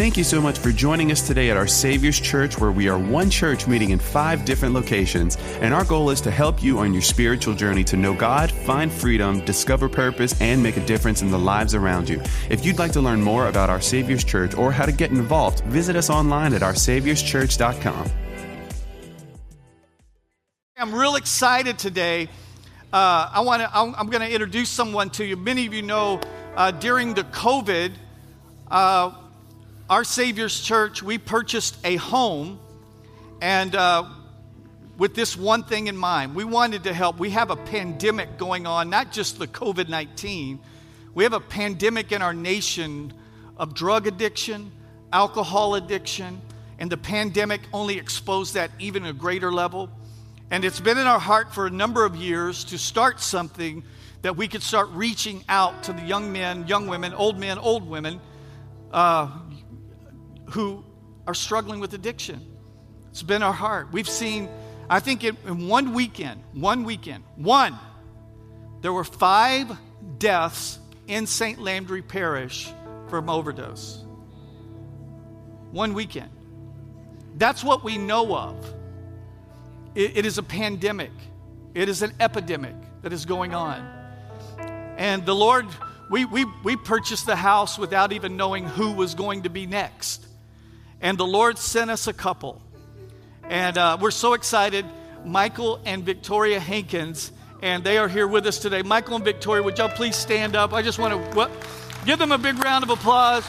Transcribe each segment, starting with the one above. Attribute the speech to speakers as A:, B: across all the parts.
A: Thank you so much for joining us today at our Savior's Church, where we are one church meeting in five different locations. And our goal is to help you on your spiritual journey to know God, find freedom, discover purpose, and make a difference in the lives around you. If you'd like to learn more about our Savior's Church or how to get involved, visit us online at oursaviorschurch.com.
B: I'm real excited today. Uh, I want to. I'm, going to introduce someone to you. Many of you know uh, during the COVID, uh, our Savior's Church, we purchased a home, and uh, with this one thing in mind, we wanted to help. We have a pandemic going on, not just the COVID 19, we have a pandemic in our nation of drug addiction, alcohol addiction, and the pandemic only exposed that even a greater level. And it's been in our heart for a number of years to start something that we could start reaching out to the young men, young women, old men, old women, uh, who are struggling with addiction. It's been our heart. We've seen, I think in, in one weekend, one weekend, one, there were five deaths in St. Landry Parish from overdose. One weekend. That's what we know of. it, it is a pandemic, it is an epidemic that is going on. And the Lord, we, we, we purchased the house without even knowing who was going to be next. And the Lord sent us a couple. And uh, we're so excited. Michael and Victoria Hankins, and they are here with us today. Michael and Victoria, would y'all please stand up? I just want to what, give them a big round of applause.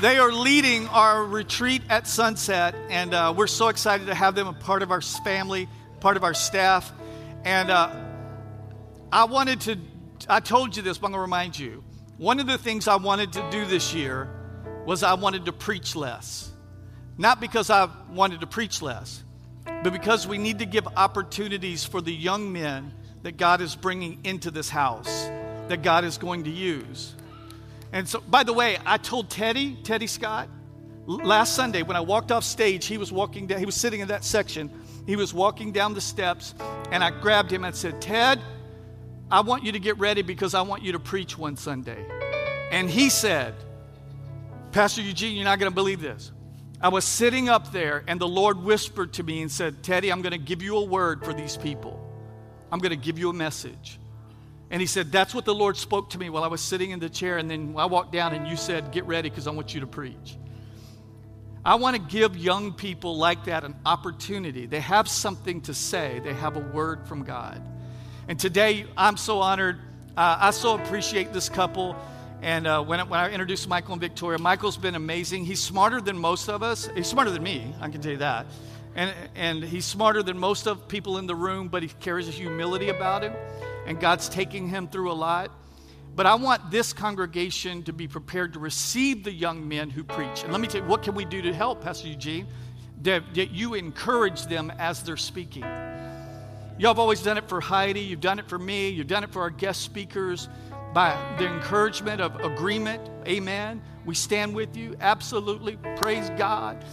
B: They are leading our retreat at sunset, and uh, we're so excited to have them a part of our family, part of our staff. And uh, I wanted to, I told you this, but I'm going to remind you. One of the things I wanted to do this year was I wanted to preach less. Not because I wanted to preach less, but because we need to give opportunities for the young men that God is bringing into this house, that God is going to use. And so, by the way, I told Teddy, Teddy Scott, last Sunday when I walked off stage, he was walking down, he was sitting in that section. He was walking down the steps, and I grabbed him and said, Ted, I want you to get ready because I want you to preach one Sunday. And he said, Pastor Eugene, you're not going to believe this. I was sitting up there, and the Lord whispered to me and said, Teddy, I'm going to give you a word for these people. I'm going to give you a message. And he said, That's what the Lord spoke to me while I was sitting in the chair. And then I walked down, and you said, Get ready because I want you to preach. I want to give young people like that an opportunity. They have something to say, they have a word from God. And today, I'm so honored. Uh, I so appreciate this couple. And uh, when, when I introduced Michael and Victoria, Michael's been amazing. He's smarter than most of us. He's smarter than me, I can tell you that. And, and he's smarter than most of people in the room, but he carries a humility about him. And God's taking him through a lot. But I want this congregation to be prepared to receive the young men who preach. And let me tell you, what can we do to help, Pastor Eugene? That, that you encourage them as they're speaking. Y'all have always done it for Heidi, you've done it for me, you've done it for our guest speakers by the encouragement of agreement. Amen. We stand with you. Absolutely. Praise God.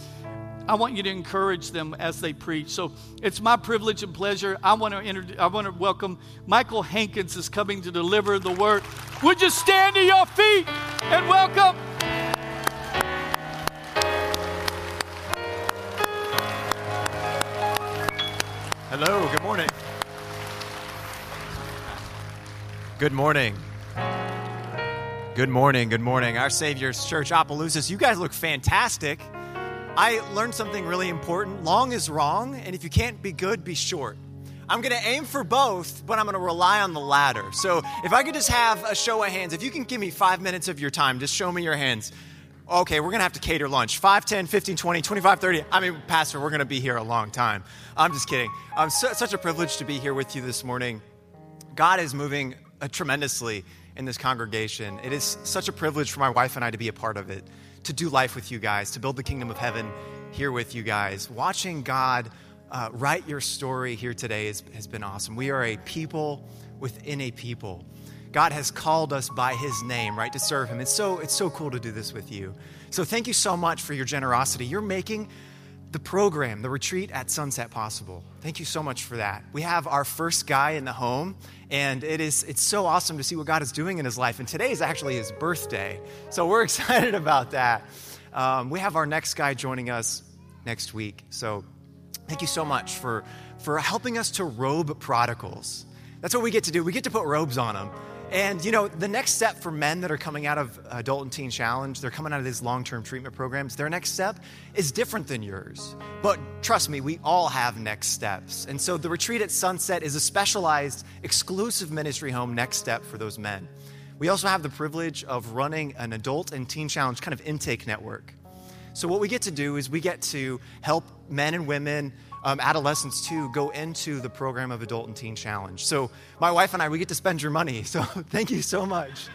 B: I want you to encourage them as they preach. So it's my privilege and pleasure. I want to introduce, I want to welcome Michael Hankins is coming to deliver the word. Would you stand to your feet and welcome?
C: Hello, good morning. Good morning. Good morning, good morning. Our Savior's Church, Opelousas, you guys look fantastic. I learned something really important. Long is wrong, and if you can't be good, be short. I'm going to aim for both, but I'm going to rely on the latter. So if I could just have a show of hands, if you can give me five minutes of your time, just show me your hands. Okay, we're going to have to cater lunch. 5, 10, 15, 20, 25, 30. I mean, Pastor, we're going to be here a long time. I'm just kidding. Um, so, such a privilege to be here with you this morning. God is moving tremendously in this congregation. It is such a privilege for my wife and I to be a part of it, to do life with you guys, to build the kingdom of heaven here with you guys. Watching God uh, write your story here today is, has been awesome. We are a people within a people. God has called us by his name, right, to serve him. It's so, it's so cool to do this with you. So thank you so much for your generosity. You're making the program, the retreat at Sunset possible. Thank you so much for that. We have our first guy in the home, and it is it's so awesome to see what God is doing in his life. And today is actually his birthday, so we're excited about that. Um, we have our next guy joining us next week. So thank you so much for for helping us to robe prodigals. That's what we get to do. We get to put robes on them. And you know, the next step for men that are coming out of Adult and Teen Challenge, they're coming out of these long term treatment programs, their next step is different than yours. But trust me, we all have next steps. And so the retreat at Sunset is a specialized, exclusive ministry home next step for those men. We also have the privilege of running an Adult and Teen Challenge kind of intake network. So, what we get to do is we get to help men and women um, adolescents too go into the program of Adult and Teen Challenge. So my wife and I, we get to spend your money. So thank you so much.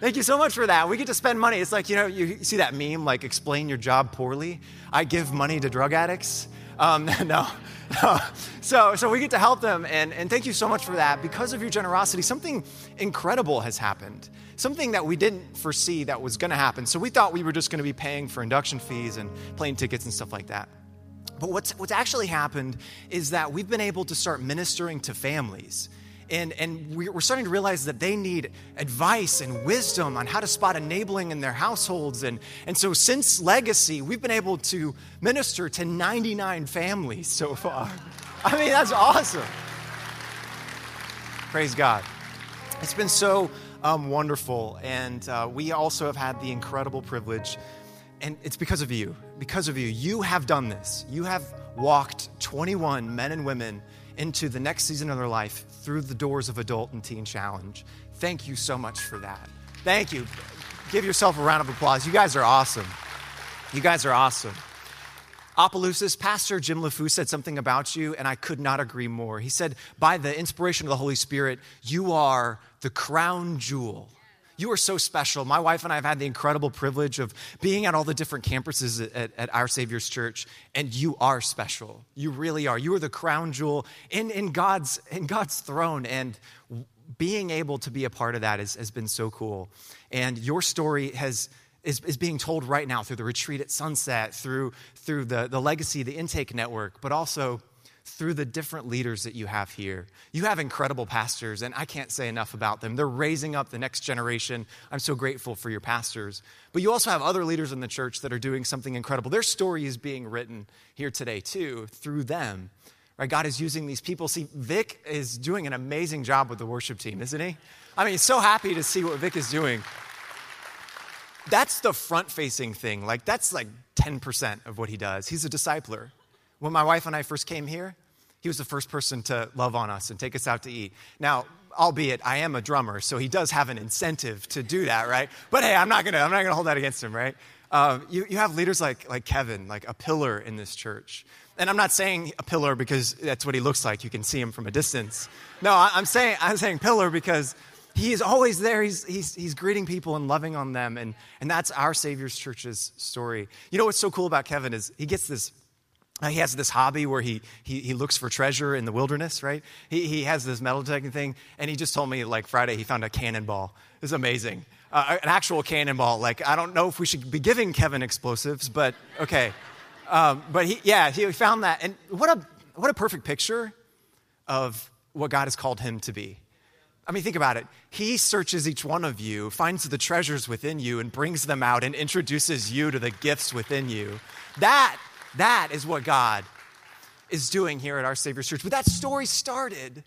C: Thank you so much for that. We get to spend money. It's like, you know, you see that meme, like explain your job poorly. I give money to drug addicts. Um, no, no. So, so we get to help them. And, and thank you so much for that. Because of your generosity, something incredible has happened. Something that we didn't foresee that was going to happen. So we thought we were just going to be paying for induction fees and plane tickets and stuff like that. But what's, what's actually happened is that we've been able to start ministering to families. And, and we're starting to realize that they need advice and wisdom on how to spot enabling in their households. And, and so, since Legacy, we've been able to minister to 99 families so far. I mean, that's awesome. Praise God. It's been so um, wonderful. And uh, we also have had the incredible privilege and it's because of you. Because of you. You have done this. You have walked 21 men and women into the next season of their life through the doors of Adult and Teen Challenge. Thank you so much for that. Thank you. Give yourself a round of applause. You guys are awesome. You guys are awesome. Opelousas, Pastor Jim LeFou said something about you, and I could not agree more. He said, By the inspiration of the Holy Spirit, you are the crown jewel you are so special. My wife and I have had the incredible privilege of being at all the different campuses at, at, Our Savior's Church, and you are special. You really are. You are the crown jewel in, in, God's, in God's throne, and being able to be a part of that is, has been so cool. And your story has is, is being told right now through the retreat at sunset, through, through the, the legacy, the intake network, but also through the different leaders that you have here. You have incredible pastors, and I can't say enough about them. They're raising up the next generation. I'm so grateful for your pastors. But you also have other leaders in the church that are doing something incredible. Their story is being written here today, too, through them. Right? God is using these people. See, Vic is doing an amazing job with the worship team, isn't he? I mean, so happy to see what Vic is doing. That's the front facing thing. Like, that's like 10% of what he does. He's a discipler. When my wife and I first came here, he was the first person to love on us and take us out to eat. Now, albeit I am a drummer, so he does have an incentive to do that, right? But hey, I'm not gonna, I'm not gonna hold that against him, right? Um, you, you have leaders like, like Kevin, like a pillar in this church. And I'm not saying a pillar because that's what he looks like. You can see him from a distance. No, I'm saying, I'm saying pillar because he is always there. He's, he's, he's greeting people and loving on them. And, and that's our Savior's Church's story. You know what's so cool about Kevin is he gets this uh, he has this hobby where he, he, he, looks for treasure in the wilderness, right? He, he has this metal detecting thing, and he just told me, like, Friday he found a cannonball. It's amazing. Uh, an actual cannonball. Like, I don't know if we should be giving Kevin explosives, but okay. Um, but he, yeah, he found that. And what a, what a perfect picture of what God has called him to be. I mean, think about it. He searches each one of you, finds the treasures within you, and brings them out and introduces you to the gifts within you. That that is what God is doing here at our Savior's Church. But that story started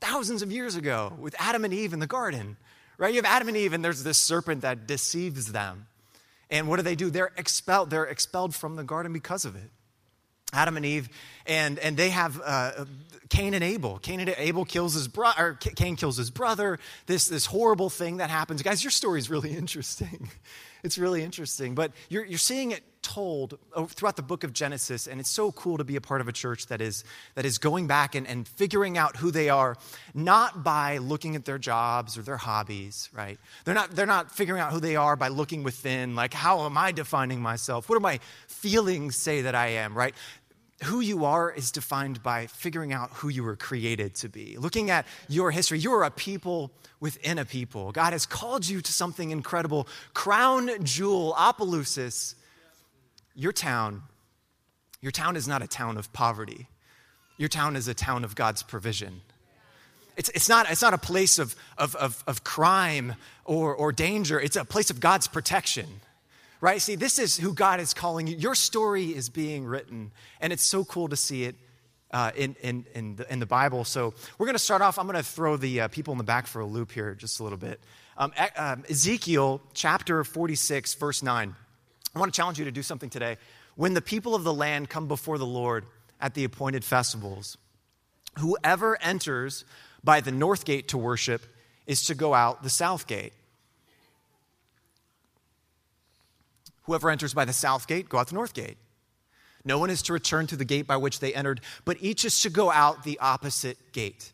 C: thousands of years ago with Adam and Eve in the garden, right? You have Adam and Eve, and there's this serpent that deceives them. And what do they do? They're expelled. They're expelled from the garden because of it. Adam and Eve, and, and they have uh, Cain and Abel. Cain and Abel kills his brother, Cain kills his brother. This, this horrible thing that happens. Guys, your story is really interesting. It's really interesting. But you're, you're seeing it told throughout the book of Genesis, and it's so cool to be a part of a church that is, that is going back and, and figuring out who they are, not by looking at their jobs or their hobbies, right? They're not, they're not figuring out who they are by looking within, like, how am I defining myself? What do my feelings say that I am, right? Who you are is defined by figuring out who you were created to be. Looking at your history, you are a people within a people. God has called you to something incredible. Crown jewel, Opelousas, your town Your town is not a town of poverty, your town is a town of God's provision. It's, it's, not, it's not a place of, of, of, of crime or, or danger, it's a place of God's protection right? See, this is who God is calling you. Your story is being written, and it's so cool to see it uh, in, in, in, the, in the Bible. So we're going to start off. I'm going to throw the uh, people in the back for a loop here just a little bit. Um, um, Ezekiel chapter 46, verse 9. I want to challenge you to do something today. When the people of the land come before the Lord at the appointed festivals, whoever enters by the north gate to worship is to go out the south gate. Whoever enters by the south gate, go out the north gate. No one is to return to the gate by which they entered, but each is to go out the opposite gate.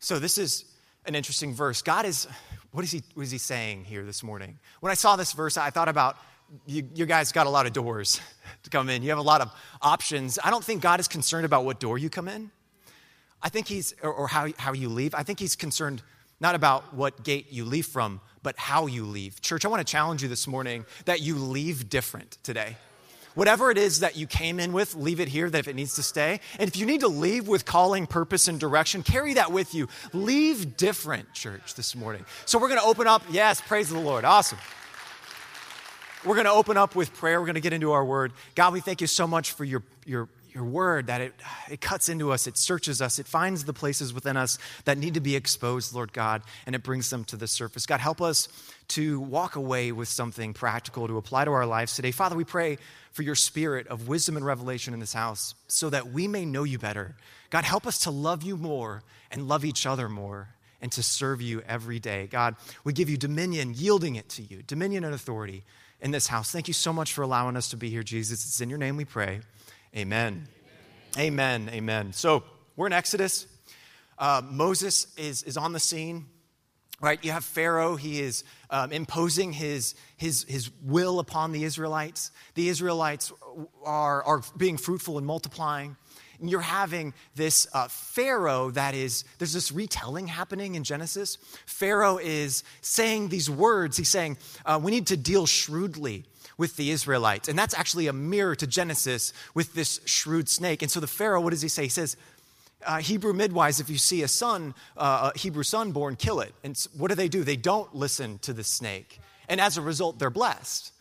C: So this is an interesting verse. God is, what is he, what is he saying here this morning? When I saw this verse, I thought about you, you guys got a lot of doors to come in. You have a lot of options. I don't think God is concerned about what door you come in. I think he's, or, or how, how you leave. I think he's concerned not about what gate you leave from, but how you leave. Church, I want to challenge you this morning that you leave different today. Whatever it is that you came in with, leave it here that if it needs to stay. And if you need to leave with calling, purpose, and direction, carry that with you. Leave different, church, this morning. So we're going to open up. Yes, praise the Lord. Awesome. We're going to open up with prayer. We're going to get into our word. God, we thank you so much for your, your, your word that it, it cuts into us, it searches us, it finds the places within us that need to be exposed, Lord God, and it brings them to the surface. God, help us to walk away with something practical to apply to our lives today. Father, we pray for your spirit of wisdom and revelation in this house so that we may know you better. God, help us to love you more and love each other more and to serve you every day. God, we give you dominion, yielding it to you, dominion and authority in this house. Thank you so much for allowing us to be here, Jesus. It's in your name we pray. Amen. Amen. Amen. So we're in Exodus. Uh, Moses is, is on the scene right you have pharaoh he is um, imposing his, his, his will upon the israelites the israelites are, are being fruitful and multiplying and you're having this uh, pharaoh that is there's this retelling happening in genesis pharaoh is saying these words he's saying uh, we need to deal shrewdly with the israelites and that's actually a mirror to genesis with this shrewd snake and so the pharaoh what does he say he says uh, Hebrew midwives, if you see a son, uh, a Hebrew son born, kill it. And what do they do? They don't listen to the snake. And as a result, they're blessed.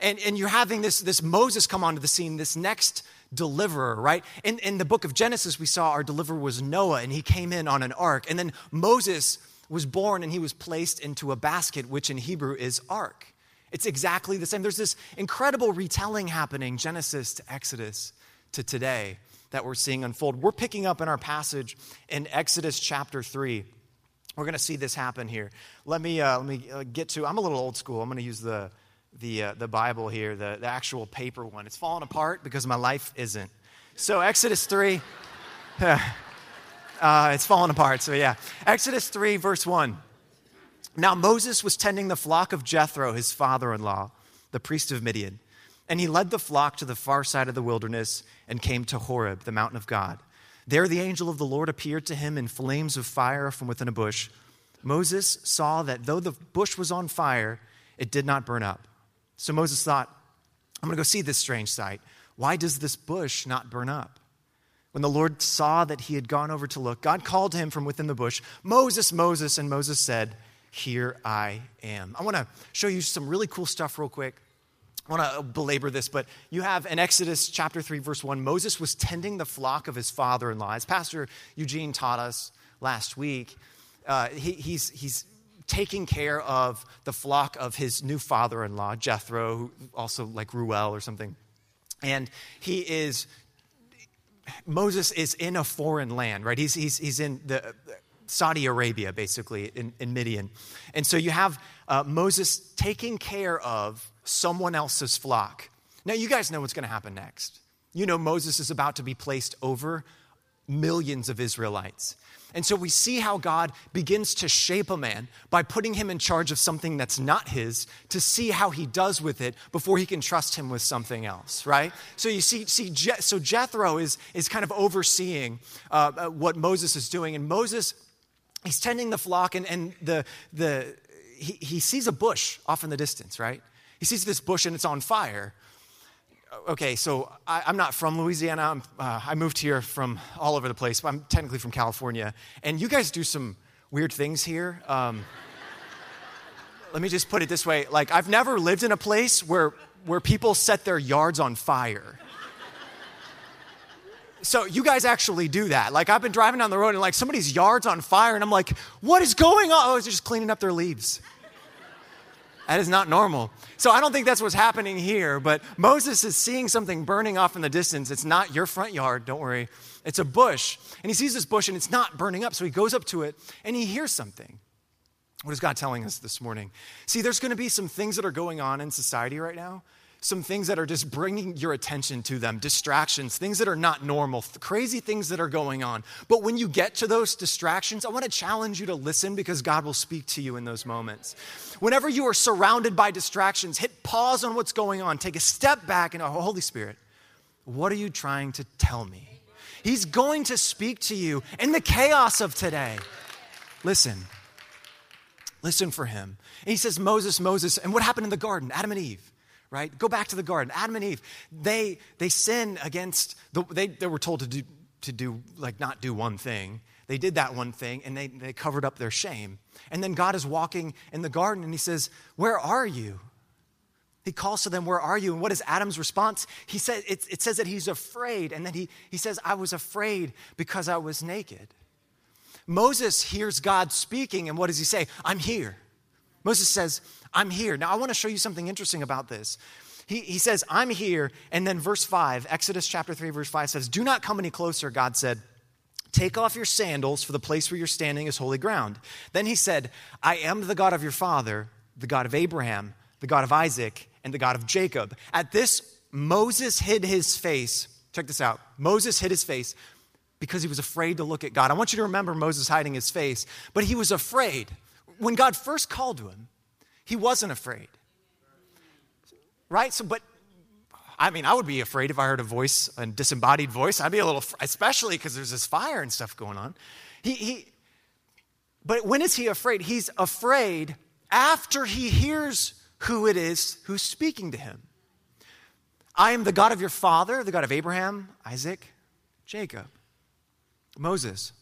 C: And, and you're having this, this Moses come onto the scene, this next deliverer, right? In, in the book of Genesis, we saw our deliverer was Noah, and he came in on an ark. And then Moses was born, and he was placed into a basket, which in Hebrew is ark. It's exactly the same. There's this incredible retelling happening, Genesis to Exodus to today that we're seeing unfold. We're picking up in our passage in Exodus chapter 3. We're going to see this happen here. Let me, uh, let me uh, get to, I'm a little old school. I'm going to use the, the, uh, the Bible here, the, the actual paper one. It's falling apart because my life isn't. So, Exodus 3, uh, it's falling apart. So, yeah. Exodus 3, verse 1. Now, Moses was tending the flock of Jethro, his father in law, the priest of Midian. And he led the flock to the far side of the wilderness and came to Horeb, the mountain of God. There the angel of the Lord appeared to him in flames of fire from within a bush. Moses saw that though the bush was on fire, it did not burn up. So Moses thought, I'm going to go see this strange sight. Why does this bush not burn up? When the Lord saw that he had gone over to look, God called to him from within the bush, Moses, Moses, and Moses said, Here I am. I want to show you some really cool stuff, real quick. I want to belabor this, but you have in Exodus chapter 3, verse 1, Moses was tending the flock of his father in law. As Pastor Eugene taught us last week, uh, he, he's, he's taking care of the flock of his new father in law, Jethro, also like Reuel or something. And he is, Moses is in a foreign land, right? He's, he's, he's in the Saudi Arabia, basically, in, in Midian. And so you have uh, Moses taking care of someone else's flock. Now, you guys know what's going to happen next. You know, Moses is about to be placed over millions of Israelites. And so we see how God begins to shape a man by putting him in charge of something that's not his to see how he does with it before he can trust him with something else, right? So you see, see so Jethro is, is kind of overseeing uh, uh, what Moses is doing. And Moses, he's tending the flock, and, and the, the, he, he sees a bush off in the distance, right? He sees this bush and it's on fire. okay, so I, am not from Louisiana. Uh, i moved here from all over the place, but I'm technically from California. And you guys do some weird things here. Um, let me just put it this way like, I've never lived in a place where, where people set their yards on fire. So you guys actually do that. Like I've been driving down the road and like somebody's yard's on fire and I'm like, what is going on? Oh, they're just cleaning up their leaves. That is not normal. So I don't think that's what's happening here, but Moses is seeing something burning off in the distance. It's not your front yard, don't worry. It's a bush. And he sees this bush and it's not burning up. So he goes up to it and he hears something. What is God telling us this morning? See, there's going to be some things that are going on in society right now some things that are just bringing your attention to them, distractions, things that are not normal, crazy things that are going on. But when you get to those distractions, I want to challenge you to listen because God will speak to you in those moments. Whenever you are surrounded by distractions, hit pause on what's going on, take a step back, and oh, Holy Spirit, what are you trying to tell me? He's going to speak to you in the chaos of today. Listen. Listen for him. And he says, Moses, Moses. And what happened in the garden? Adam and Eve right? Go back to the garden. Adam and Eve, they, they sin against, the, they, they were told to do, to do, like, not do one thing. They did that one thing and they, they covered up their shame. And then God is walking in the garden and he says, Where are you? He calls to them, Where are you? And what is Adam's response? He says, it, it says that he's afraid. And then he, he says, I was afraid because I was naked. Moses hears God speaking, and what does he say? I'm here. Moses says, I'm here. Now, I want to show you something interesting about this. He, he says, I'm here. And then verse 5, Exodus chapter 3, verse 5 says, Do not come any closer, God said. Take off your sandals, for the place where you're standing is holy ground. Then he said, I am the God of your father, the God of Abraham, the God of Isaac, and the God of Jacob. At this, Moses hid his face. Check this out. Moses hid his face because he was afraid to look at God. I want you to remember Moses hiding his face, but he was afraid. When God first called to him, he wasn't afraid. Right? So, but I mean, I would be afraid if I heard a voice, a disembodied voice. I'd be a little, especially because there's this fire and stuff going on. He, he, but when is he afraid? He's afraid after he hears who it is who's speaking to him. I am the God of your father, the God of Abraham, Isaac, Jacob. Moses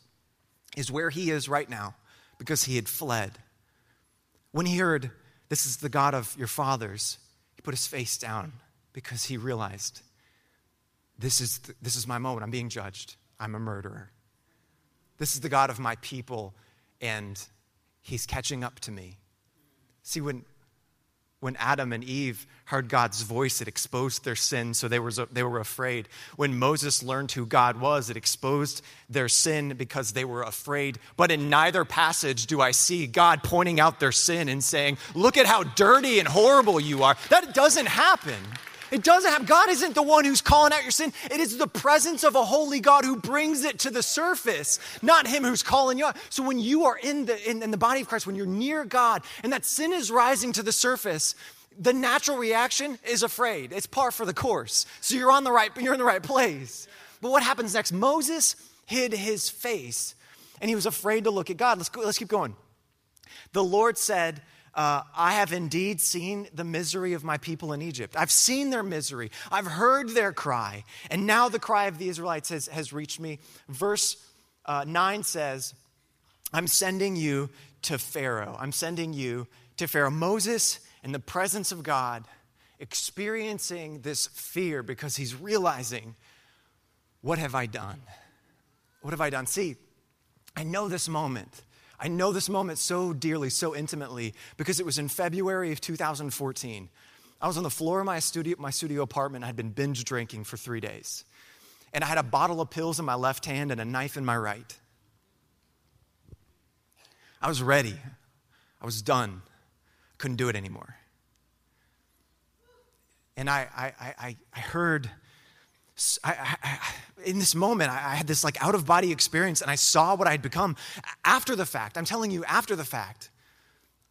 C: is where he is right now because he had fled. When he heard this is the God of your fathers. He put his face down because he realized this is, the, this is my moment. I'm being judged. I'm a murderer. This is the God of my people, and he's catching up to me. See, when, when Adam and Eve heard God's voice, it exposed their sin, so they were, they were afraid. When Moses learned who God was, it exposed their sin because they were afraid. But in neither passage do I see God pointing out their sin and saying, Look at how dirty and horrible you are. That doesn't happen. It doesn't have, God isn't the one who's calling out your sin. It is the presence of a holy God who brings it to the surface, not Him who's calling you out. So when you are in the, in, in the body of Christ, when you're near God and that sin is rising to the surface, the natural reaction is afraid. It's par for the course. So you're on the right, you're in the right place. But what happens next? Moses hid his face and he was afraid to look at God. Let's, go, let's keep going. The Lord said, uh, I have indeed seen the misery of my people in Egypt. I've seen their misery. I've heard their cry. And now the cry of the Israelites has, has reached me. Verse uh, 9 says, I'm sending you to Pharaoh. I'm sending you to Pharaoh. Moses, in the presence of God, experiencing this fear because he's realizing, what have I done? What have I done? See, I know this moment I know this moment so dearly, so intimately, because it was in February of 2014. I was on the floor of my studio, my studio apartment. I'd been binge drinking for three days. And I had a bottle of pills in my left hand and a knife in my right. I was ready. I was done. Couldn't do it anymore. And I, I, I, I heard I, I, in this moment, I had this like out of body experience and I saw what I had become after the fact. I'm telling you, after the fact,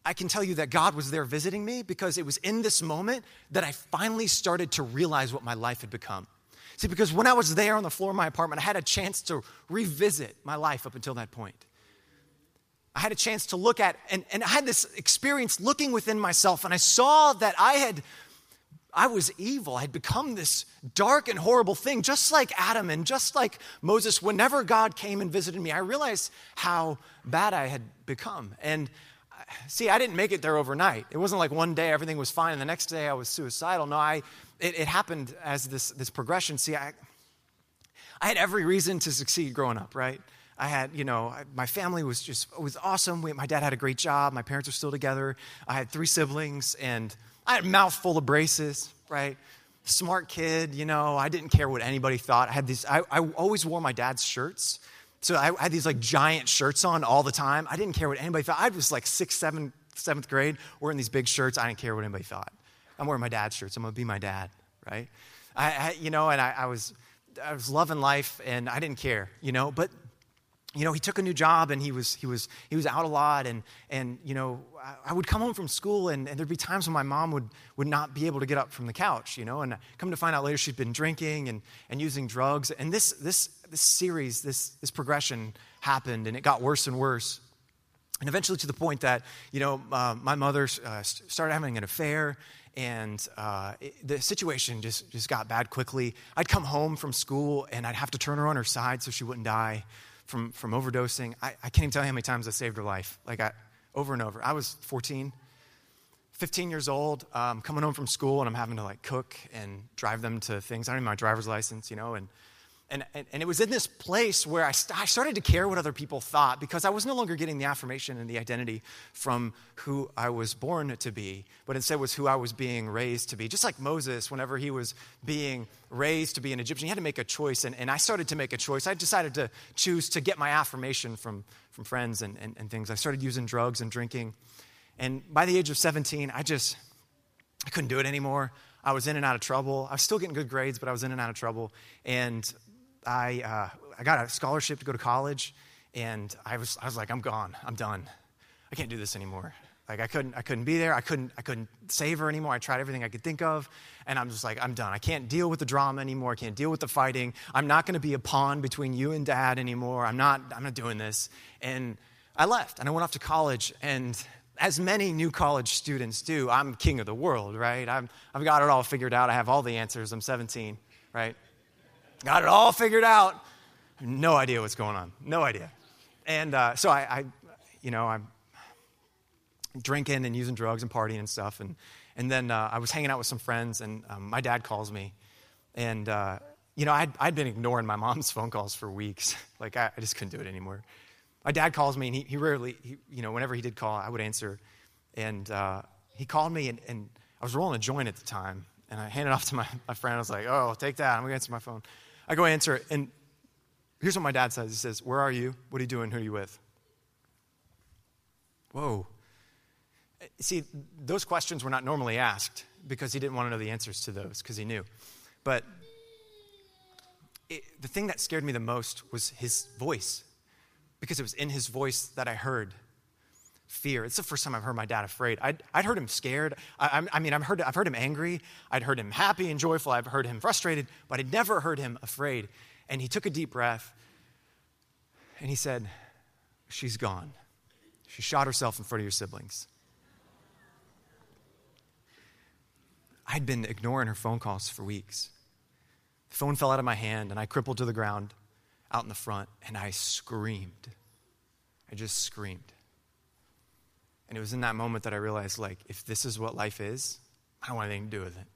C: I can tell you that God was there visiting me because it was in this moment that I finally started to realize what my life had become. See, because when I was there on the floor of my apartment, I had a chance to revisit my life up until that point. I had a chance to look at, and, and I had this experience looking within myself, and I saw that I had I was evil. I had become this dark and horrible thing, just like Adam and just like Moses. Whenever God came and visited me, I realized how bad I had become. And uh, see, I didn't make it there overnight. It wasn't like one day everything was fine and the next day I was suicidal. No, I, it, it happened as this, this progression. See, I, I had every reason to succeed growing up, right? I had, you know, my family was just was awesome. We, my dad had a great job. My parents were still together. I had three siblings, and I had a mouth full of braces, right? Smart kid, you know. I didn't care what anybody thought. I had these. I, I always wore my dad's shirts, so I had these like giant shirts on all the time. I didn't care what anybody thought. I was like sixth, seventh, seventh grade, wearing these big shirts. I didn't care what anybody thought. I'm wearing my dad's shirts. I'm gonna be my dad, right? I, I you know, and I, I was I was loving life and I didn't care, you know, but you know, he took a new job and he was, he was, he was out a lot. And, and you know, I, would come home from school and, and, there'd be times when my mom would, would not be able to get up from the couch, you know, and come to find out later she'd been drinking and, and using drugs. And this, this, this series, this, this progression happened and it got worse and worse. And eventually to the point that, you know, uh, my mother uh, started having an affair and uh, it, the situation just, just got bad quickly. I'd come home from school and I'd have to turn her on her side so she wouldn't die from, from overdosing. I, I can't even tell you how many times I saved her life, like I, over and over. I was 14, 15 years old, um, coming home from school, and I'm having to like cook and drive them to things. I don't even have my driver's license, you know, and and, and, and, it was in this place where I, st- I started to care what other people thought because I was no longer getting the affirmation and the identity from who I was born to be, but instead was who I was being raised to be. Just like Moses, whenever he was being raised to be an Egyptian, he had to make a choice. And, and I started to make a choice. I decided to choose to get my affirmation from, from friends and, and, and things. I started using drugs and drinking. And by the age of 17, I just, I couldn't do it anymore. I was in and out of trouble. I was still getting good grades, but I was in and out of trouble. And I, uh, I got a scholarship to go to college, and I was, I was like, I'm gone. I'm done. I can't do this anymore. Like I couldn't, I couldn't be there. I couldn't, I couldn't save her anymore. I tried everything I could think of, and I'm just like, I'm done. I can't deal with the drama anymore. I can't deal with the fighting. I'm not going to be a pawn between you and dad anymore. I'm not, I'm not doing this. And I left, and I went off to college, and as many new college students do, I'm king of the world, right? I'm, I've got it all figured out. I have all the answers. I'm 17, right? Got it all figured out. No idea what's going on. No idea. And uh, so I, I, you know, I'm drinking and using drugs and partying and stuff. And, and then uh, I was hanging out with some friends, and um, my dad calls me. And, uh, you know, I'd, I'd been ignoring my mom's phone calls for weeks. like, I, I just couldn't do it anymore. My dad calls me, and he, he rarely, he, you know, whenever he did call, I would answer. And uh, he called me, and, and I was rolling a joint at the time. And I handed off to my, my friend. I was like, oh, take that. I'm going to answer my phone. I go answer it, and here's what my dad says He says, Where are you? What are you doing? Who are you with? Whoa. See, those questions were not normally asked because he didn't want to know the answers to those because he knew. But it, the thing that scared me the most was his voice because it was in his voice that I heard fear. It's the first time I've heard my dad afraid. I'd, I'd heard him scared. I, I mean, I've heard, I've heard him angry. I'd heard him happy and joyful. I've heard him frustrated, but I'd never heard him afraid. And he took a deep breath and he said, She's gone. She shot herself in front of your siblings. I'd been ignoring her phone calls for weeks. The phone fell out of my hand and I crippled to the ground out in the front and I screamed. I just screamed. And it was in that moment that I realized, like, if this is what life is, I don't want anything to do with it.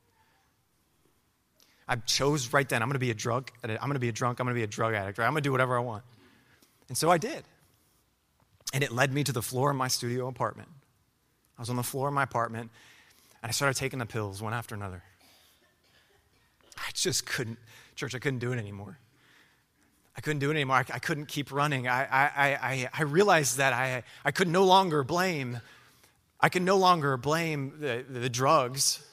C: I chose right then, I'm going to be a drunk. I'm going to be a drunk. I'm going to be a drug addict. Right? I'm going to do whatever I want. And so I did. And it led me to the floor of my studio apartment. I was on the floor of my apartment, and I started taking the pills one after another. I just couldn't, church, I couldn't do it anymore. I couldn't do it anymore. I, I couldn't keep running. I, I, I, I realized that I, I could no longer blame, I could no longer blame the, the drugs.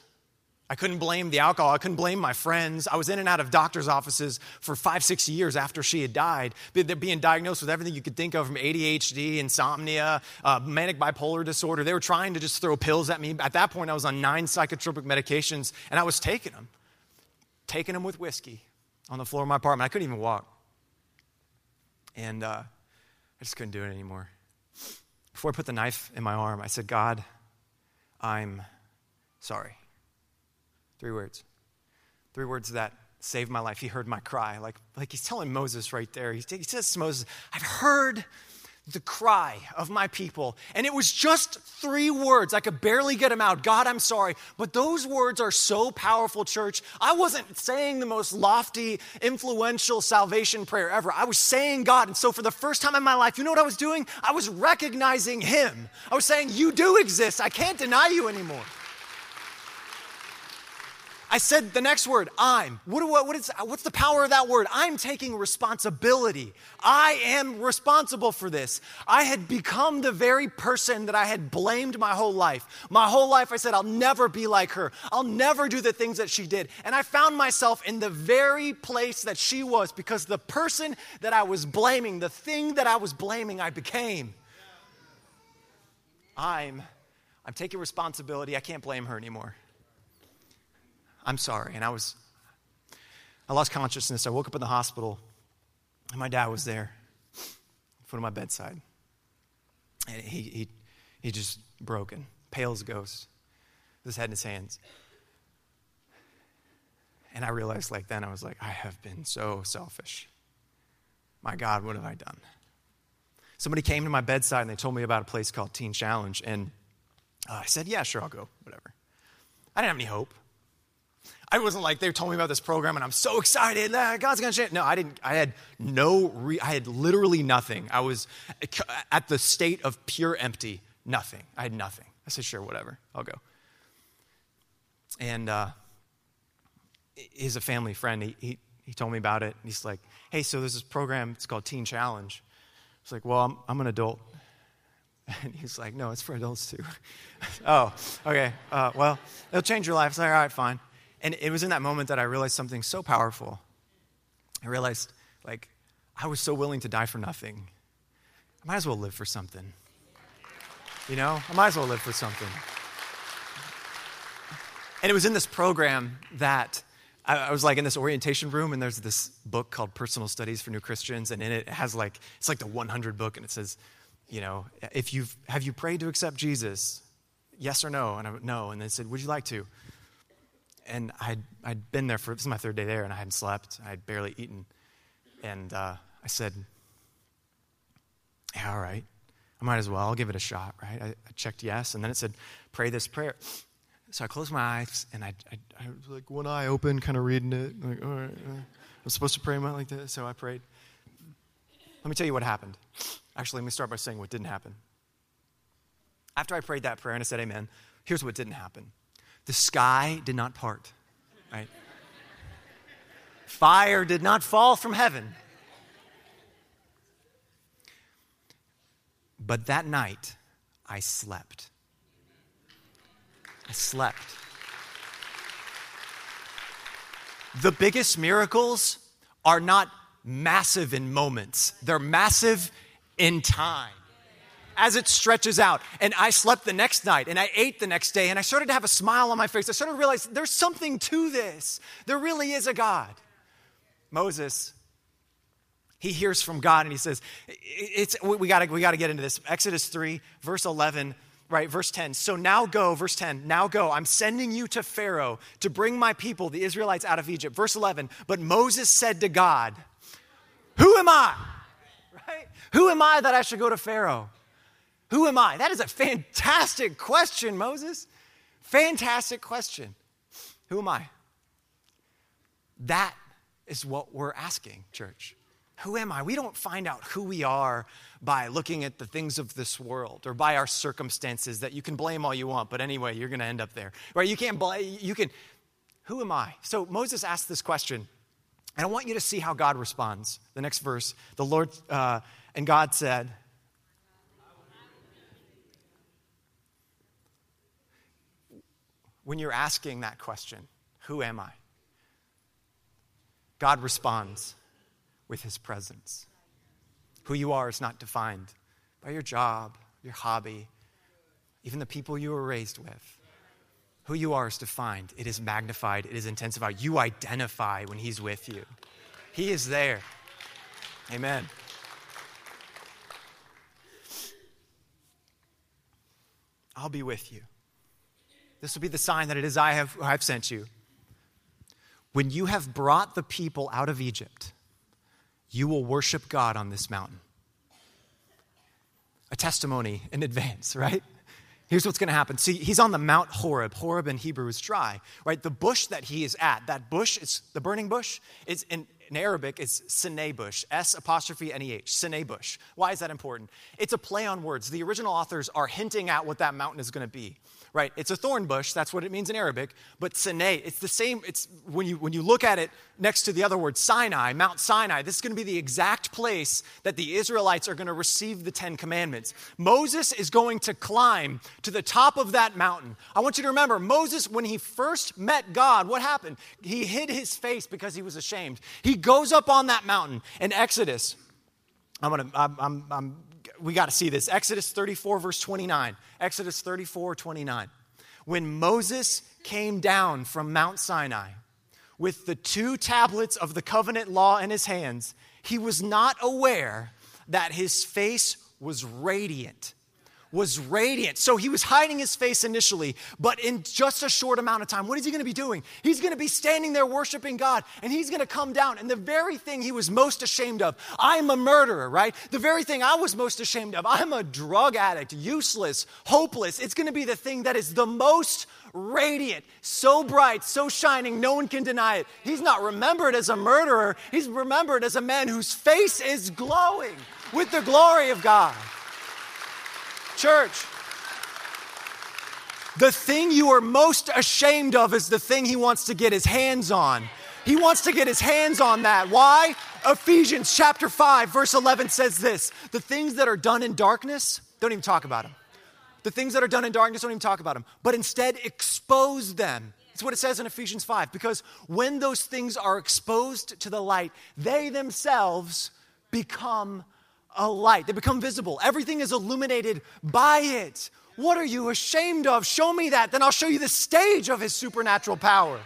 C: I couldn't blame the alcohol. I couldn't blame my friends. I was in and out of doctor's offices for five, six years after she had died. Being diagnosed with everything you could think of from ADHD, insomnia, uh, manic bipolar disorder. They were trying to just throw pills at me. At that point, I was on nine psychotropic medications, and I was taking them, taking them with whiskey on the floor of my apartment. I couldn't even walk. And uh, I just couldn't do it anymore. Before I put the knife in my arm, I said, God, I'm sorry. Three words. Three words that saved my life. He heard my cry. Like, like he's telling Moses right there. He, he says to Moses, I've heard the cry of my people. And it was just three words. I could barely get them out. God, I'm sorry. But those words are so powerful, church. I wasn't saying the most lofty, influential salvation prayer ever. I was saying God. And so for the first time in my life, you know what I was doing? I was recognizing Him. I was saying, You do exist. I can't deny you anymore. I said the next word, I'm. What, what, what is, what's the power of that word? I'm taking responsibility. I am responsible for this. I had become the very person that I had blamed my whole life. My whole life, I said, I'll never be like her. I'll never do the things that she did. And I found myself in the very place that she was because the person that I was blaming, the thing that I was blaming, I became. I'm. I'm taking responsibility. I can't blame her anymore. I'm sorry. And I was, I lost consciousness. I woke up in the hospital, and my dad was there, in front of my bedside. And he, he, he just broken, pale as a ghost, with his head in his hands. And I realized, like then, I was like, I have been so selfish. My God, what have I done? Somebody came to my bedside and they told me about a place called Teen Challenge. And uh, I said, Yeah, sure, I'll go, whatever. I didn't have any hope. I wasn't like they told me about this program and I'm so excited. Ah, God's gonna change. No, I didn't. I had no. Re, I had literally nothing. I was at the state of pure empty. Nothing. I had nothing. I said, sure, whatever. I'll go. And uh, he's a family friend. He, he he told me about it. He's like, hey, so there's this program. It's called Teen Challenge. I was like, well, I'm I'm an adult. And he's like, no, it's for adults too. oh, okay. Uh, well, it'll change your life. I was like, all right, fine. And it was in that moment that I realized something so powerful. I realized, like, I was so willing to die for nothing. I might as well live for something. You know, I might as well live for something. And it was in this program that I, was like in this orientation room, and there's this book called Personal Studies for New Christians, and in it, it has like it's like the 100 book, and it says, you know, if you've have you prayed to accept Jesus, yes or no? And I no, and they said, would you like to? And I'd, I'd been there for, this is my third day there, and I hadn't slept. I had barely eaten. And uh, I said, yeah, all right. I might as well. I'll give it a shot, right? I, I, checked yes, and then it said, pray this prayer. So I closed my eyes, and I, I, I was like one eye open, kind of reading it. Like, all right, uh, I'm supposed to pray like this, so I prayed. Let me tell you what happened. Actually, let me start by saying what didn't happen. After I prayed that prayer and I said amen, here's what didn't happen. The sky did not part, right? Fire did not fall from heaven. But that night, I slept. I slept. The biggest miracles are not massive in moments, they're massive in time as it stretches out. And I slept the next night and I ate the next day and I started to have a smile on my face. I started to realize there's something to this. There really is a God. Moses, he hears from God and he says, it's, we got we to get into this. Exodus 3, verse 11 right, verse 10. So now go, verse 10, now go. I'm sending you to Pharaoh to bring my people, the Israelites, out of Egypt. Verse 11, but Moses said to God, Who am I? Right? Who am I that I should go to Pharaoh? Who am I? That is a fantastic question, Moses. Fantastic question. Who am I? That is what we're asking, church. Who am I? We don't find out who we are by looking at the things of this world or by our circumstances that you can blame all you want, but anyway, you're going to end up there. Right? You can't blame, you can, who am I? So Moses asked this question, and I want you to see how God responds. The next verse, the Lord, uh, and God said, when you're asking that question, Who am I? God responds with his presence. Who you are is not defined by your job, your hobby, even the people you were raised with. Who you are is defined, it is magnified, it is intensified. You identify when he's with you, he is there. Amen. I'll be with you. This will be the sign that it is I have, I've sent you. When you have brought the people out of Egypt, you will worship God on this mountain. A testimony in advance, right? Here's what's going to happen. See, he's on the Mount Horeb. Horeb in Hebrew is dry, right? The bush that he is at, that bush, is the burning bush, is in, in Arabic, it's Sinai bush, S apostrophe N E H, Sinai bush. Why is that important? It's a play on words. The original authors are hinting at what that mountain is going to be right? It's a thorn bush, that's what it means in Arabic, but Sinai, it's the same, it's when you when you look at it next to the other word Sinai, Mount Sinai, this is going to be the exact place that the Israelites are going to receive the 10 commandments. Moses is going to climb to the top of that mountain. I want you to remember, Moses when he first met God, what happened? He hid his face because he was ashamed. He goes up on that mountain in Exodus. I'm going to I'm, I'm, I'm we got to see this. Exodus 34, verse 29. Exodus 34, 29. When Moses came down from Mount Sinai with the two tablets of the covenant law in his hands, he was not aware that his face was radiant was radiant. So he was hiding his face initially, but in just a short amount of time, what is he going to be doing? He's going to be standing there worshiping God, and he's going to come down. And the very thing he was most ashamed of I'm a murderer, right? The very thing I was most ashamed of I'm a drug addict, useless, hopeless. It's going to be the thing that is the most radiant, so bright, so shining, no one can deny it. He's not remembered as a murderer, he's remembered as a man whose face is glowing with the glory of God. Church, the thing you are most ashamed of is the thing he wants to get his hands on. He wants to get his hands on that. Why? Ephesians chapter 5, verse 11 says this The things that are done in darkness, don't even talk about them. The things that are done in darkness, don't even talk about them, but instead expose them. That's what it says in Ephesians 5. Because when those things are exposed to the light, they themselves become a light. They become visible. Everything is illuminated by it. What are you ashamed of? Show me that. Then I'll show you the stage of his supernatural power.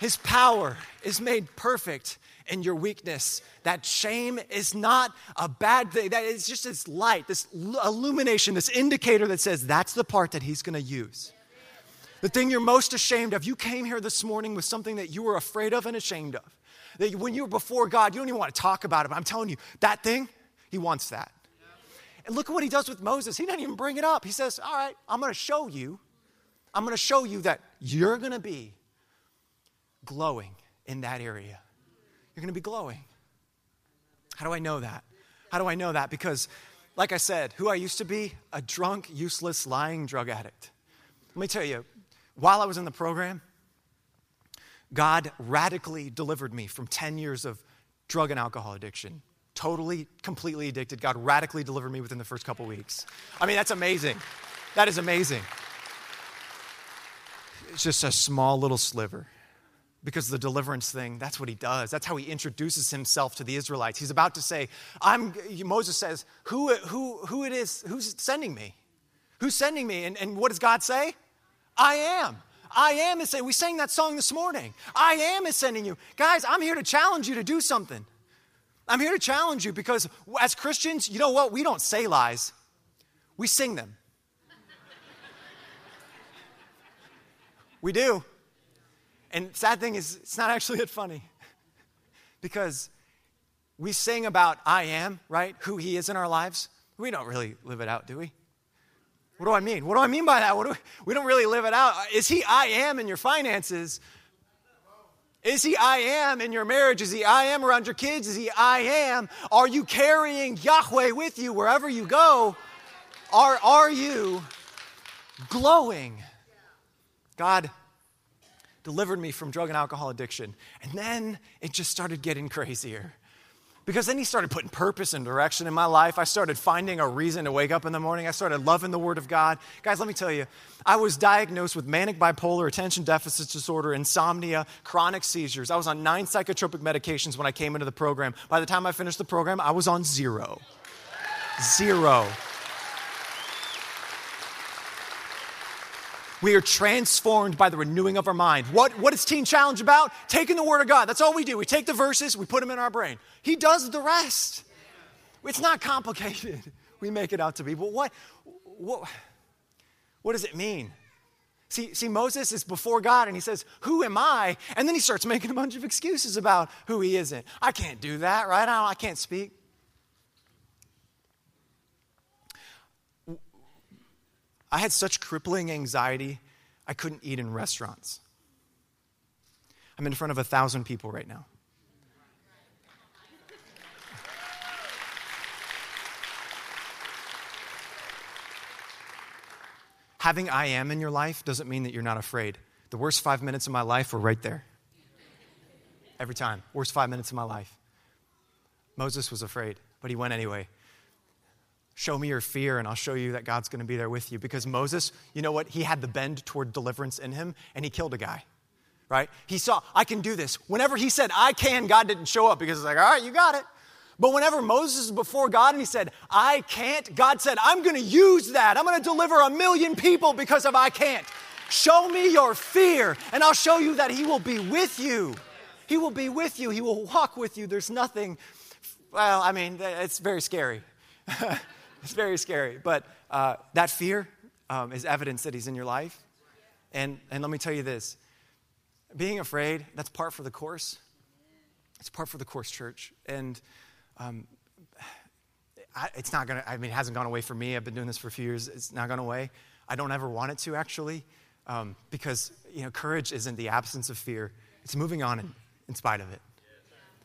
C: His power is made perfect in your weakness. That shame is not a bad thing. That is just this light, this illumination, this indicator that says that's the part that he's going to use. The thing you're most ashamed of. You came here this morning with something that you were afraid of and ashamed of that when you're before God, you don't even want to talk about it. But I'm telling you, that thing, He wants that. And look at what He does with Moses. He doesn't even bring it up. He says, All right, I'm going to show you. I'm going to show you that you're going to be glowing in that area. You're going to be glowing. How do I know that? How do I know that? Because, like I said, who I used to be, a drunk, useless, lying drug addict. Let me tell you, while I was in the program, God radically delivered me from 10 years of drug and alcohol addiction. Totally, completely addicted. God radically delivered me within the first couple weeks. I mean, that's amazing. That is amazing. It's just a small little sliver. Because the deliverance thing, that's what he does. That's how he introduces himself to the Israelites. He's about to say, I'm, Moses says, who, who, who it is, who's sending me? Who's sending me? And, and what does God say? I am. I am is saying, we sang that song this morning. I am is sending you. Guys, I'm here to challenge you to do something. I'm here to challenge you because as Christians, you know what? We don't say lies, we sing them. we do. And sad thing is, it's not actually that funny because we sing about I am, right? Who He is in our lives. We don't really live it out, do we? What do I mean? What do I mean by that? Do we, we don't really live it out. Uh, is he I am in your finances? Is he I am in your marriage? Is he I am around your kids? Is he I am? Are you carrying Yahweh with you wherever you go? Are, are you glowing? God delivered me from drug and alcohol addiction. And then it just started getting crazier. Because then he started putting purpose and direction in my life. I started finding a reason to wake up in the morning. I started loving the Word of God. Guys, let me tell you, I was diagnosed with manic bipolar attention deficit disorder, insomnia, chronic seizures. I was on nine psychotropic medications when I came into the program. By the time I finished the program, I was on zero. Zero. We are transformed by the renewing of our mind. What, what is Teen Challenge about? Taking the Word of God. That's all we do. We take the verses, we put them in our brain. He does the rest. It's not complicated. We make it out to be. But what, what, what does it mean See, see, Moses is before God and he says, Who am I? And then he starts making a bunch of excuses about who he isn't. I can't do that, right? I, I can't speak. I had such crippling anxiety, I couldn't eat in restaurants. I'm in front of a thousand people right now. Having I am in your life doesn't mean that you're not afraid. The worst five minutes of my life were right there. Every time. Worst five minutes of my life. Moses was afraid, but he went anyway. Show me your fear, and I'll show you that God's going to be there with you. Because Moses, you know what? He had the bend toward deliverance in him, and he killed a guy, right? He saw, I can do this. Whenever he said, I can, God didn't show up because it's like, all right, you got it. But whenever Moses is before God and he said, I can't, God said, I'm going to use that. I'm going to deliver a million people because of I can't. Show me your fear, and I'll show you that He will be with you. He will be with you. He will walk with you. There's nothing, well, I mean, it's very scary. it's very scary. But uh, that fear um, is evidence that He's in your life. And, and let me tell you this being afraid, that's part for the course. It's part for the course, church. And um, I, it's not going to, I mean, it hasn't gone away for me. I've been doing this for a few years. It's not gone away. I don't ever want it to, actually, um, because, you know, courage isn't the absence of fear, it's moving on in, in spite of it.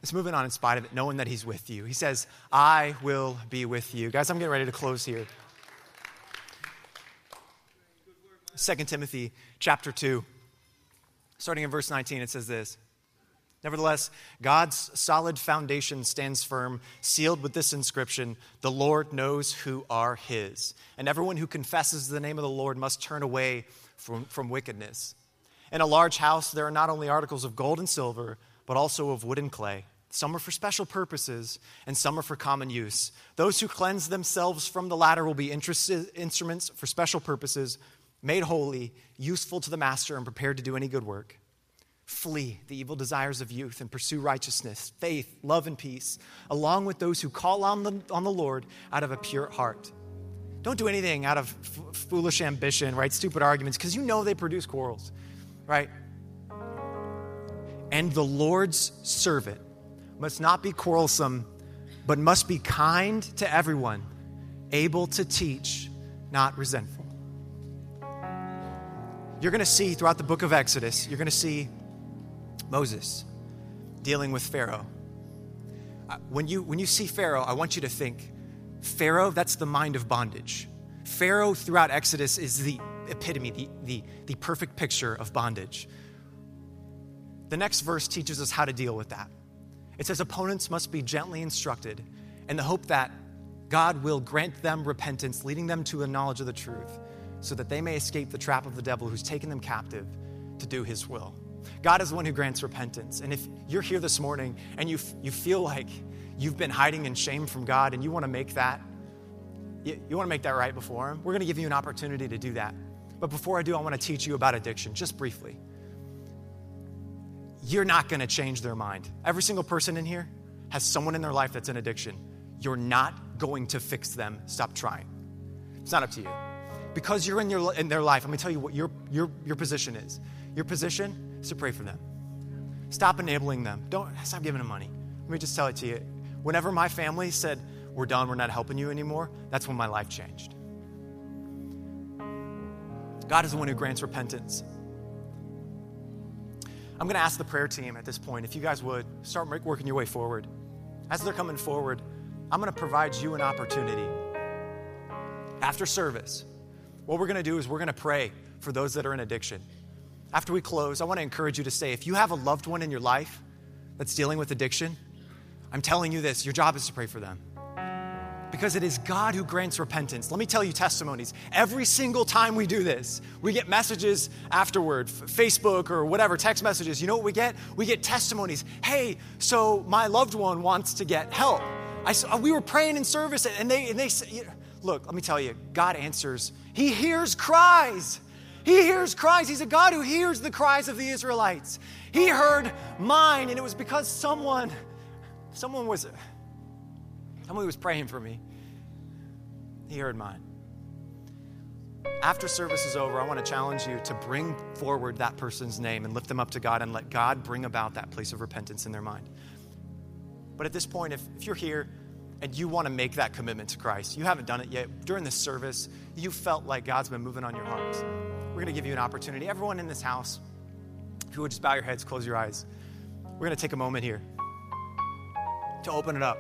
C: It's moving on in spite of it, knowing that He's with you. He says, I will be with you. Guys, I'm getting ready to close here. 2 Timothy chapter 2, starting in verse 19, it says this Nevertheless, God's solid foundation stands firm, sealed with this inscription The Lord knows who are his. And everyone who confesses the name of the Lord must turn away from, from wickedness. In a large house, there are not only articles of gold and silver, but also of wood and clay. Some are for special purposes, and some are for common use. Those who cleanse themselves from the latter will be instruments for special purposes, made holy, useful to the master, and prepared to do any good work. Flee the evil desires of youth and pursue righteousness, faith, love, and peace, along with those who call on the, on the Lord out of a pure heart. Don't do anything out of f- foolish ambition, right? Stupid arguments, because you know they produce quarrels, right? And the Lord's servant must not be quarrelsome, but must be kind to everyone, able to teach, not resentful. You're going to see throughout the book of Exodus, you're going to see Moses dealing with Pharaoh. Uh, when you, when you see Pharaoh, I want you to think Pharaoh, that's the mind of bondage. Pharaoh throughout Exodus is the epitome, the, the, the perfect picture of bondage. The next verse teaches us how to deal with that. It says, Opponents must be gently instructed in the hope that God will grant them repentance, leading them to a knowledge of the truth, so that they may escape the trap of the devil who's taken them captive to do his will. God is the one who grants repentance. And if you're here this morning and you, you feel like you've been hiding in shame from God and you want to make that, you, you want to make that right before Him, we're going to give you an opportunity to do that. But before I do, I want to teach you about addiction, just briefly. You're not going to change their mind. Every single person in here has someone in their life that's in addiction. You're not going to fix them. Stop trying. It's not up to you. Because you're in, your, in their life, let me tell you what your, your, your position is. Your position is to pray for them. Stop enabling them. Don't stop giving them money. Let me just tell it to you. Whenever my family said, We're done, we're not helping you anymore, that's when my life changed. God is the one who grants repentance. I'm going to ask the prayer team at this point, if you guys would start working your way forward. As they're coming forward, I'm going to provide you an opportunity. After service, what we're going to do is we're going to pray for those that are in addiction after we close, I want to encourage you to say if you have a loved one in your life that's dealing with addiction, I'm telling you this your job is to pray for them. Because it is God who grants repentance. Let me tell you testimonies. Every single time we do this, we get messages afterward, Facebook or whatever, text messages. You know what we get? We get testimonies. Hey, so my loved one wants to get help. I, uh, we were praying in service and they, and they said, look, let me tell you, God answers. He hears cries. He hears cries. He's a God who hears the cries of the Israelites. He heard mine, and it was because someone, someone was praying for me. He heard mine. after service is over, I want to challenge you to bring forward that person's name and lift them up to God and let God bring about that place of repentance in their mind. But at this point, if, if you're here and you want to make that commitment to Christ, you haven't done it yet, during this service, you felt like God's been moving on your hearts, we're going to give you an opportunity. Everyone in this house, if you would just bow your heads, close your eyes, we're going to take a moment here to open it up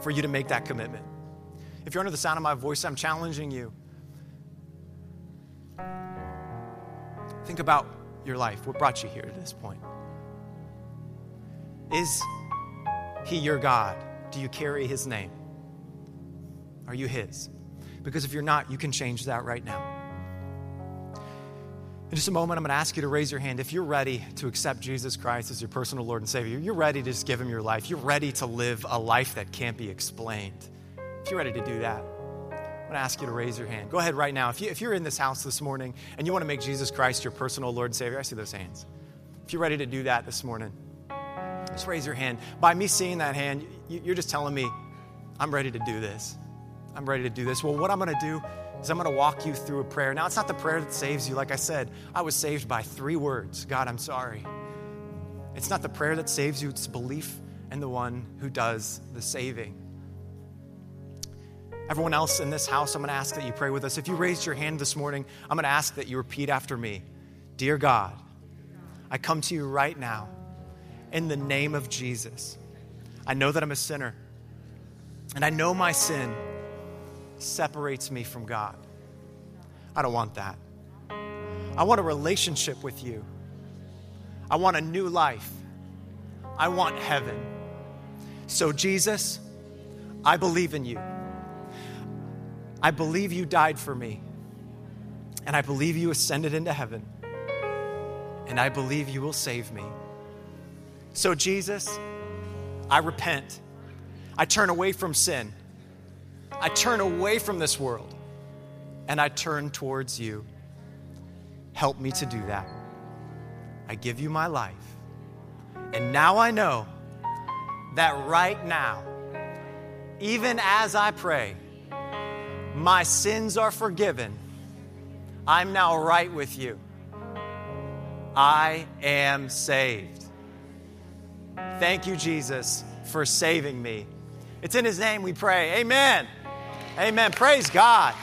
C: for you to make that commitment. If you're under the sound of my voice, I'm challenging you. Think about your life. What brought you here to this point? Is He your God? Do you carry His name? Are you His? Because if you're not, you can change that right now. In just a moment, I'm going to ask you to raise your hand. If you're ready to accept Jesus Christ as your personal Lord and Savior, you're ready to just give Him your life, you're ready to live a life that can't be explained. If you're ready to do that, I'm going to ask you to raise your hand. Go ahead right now. If, you, if you're in this house this morning and you want to make Jesus Christ your personal Lord and Savior, I see those hands. If you're ready to do that this morning, just raise your hand. By me seeing that hand, you're just telling me, I'm ready to do this. I'm ready to do this. Well, what I'm going to do is I'm going to walk you through a prayer. Now, it's not the prayer that saves you. Like I said, I was saved by three words God, I'm sorry. It's not the prayer that saves you, it's belief in the one who does the saving. Everyone else in this house, I'm going to ask that you pray with us. If you raised your hand this morning, I'm going to ask that you repeat after me Dear God, I come to you right now in the name of Jesus. I know that I'm a sinner, and I know my sin separates me from God. I don't want that. I want a relationship with you. I want a new life. I want heaven. So, Jesus, I believe in you. I believe you died for me. And I believe you ascended into heaven. And I believe you will save me. So, Jesus, I repent. I turn away from sin. I turn away from this world and I turn towards you. Help me to do that. I give you my life. And now I know that right now, even as I pray, my sins are forgiven. I'm now right with you. I am saved. Thank you, Jesus, for saving me. It's in His name we pray. Amen. Amen. Praise God.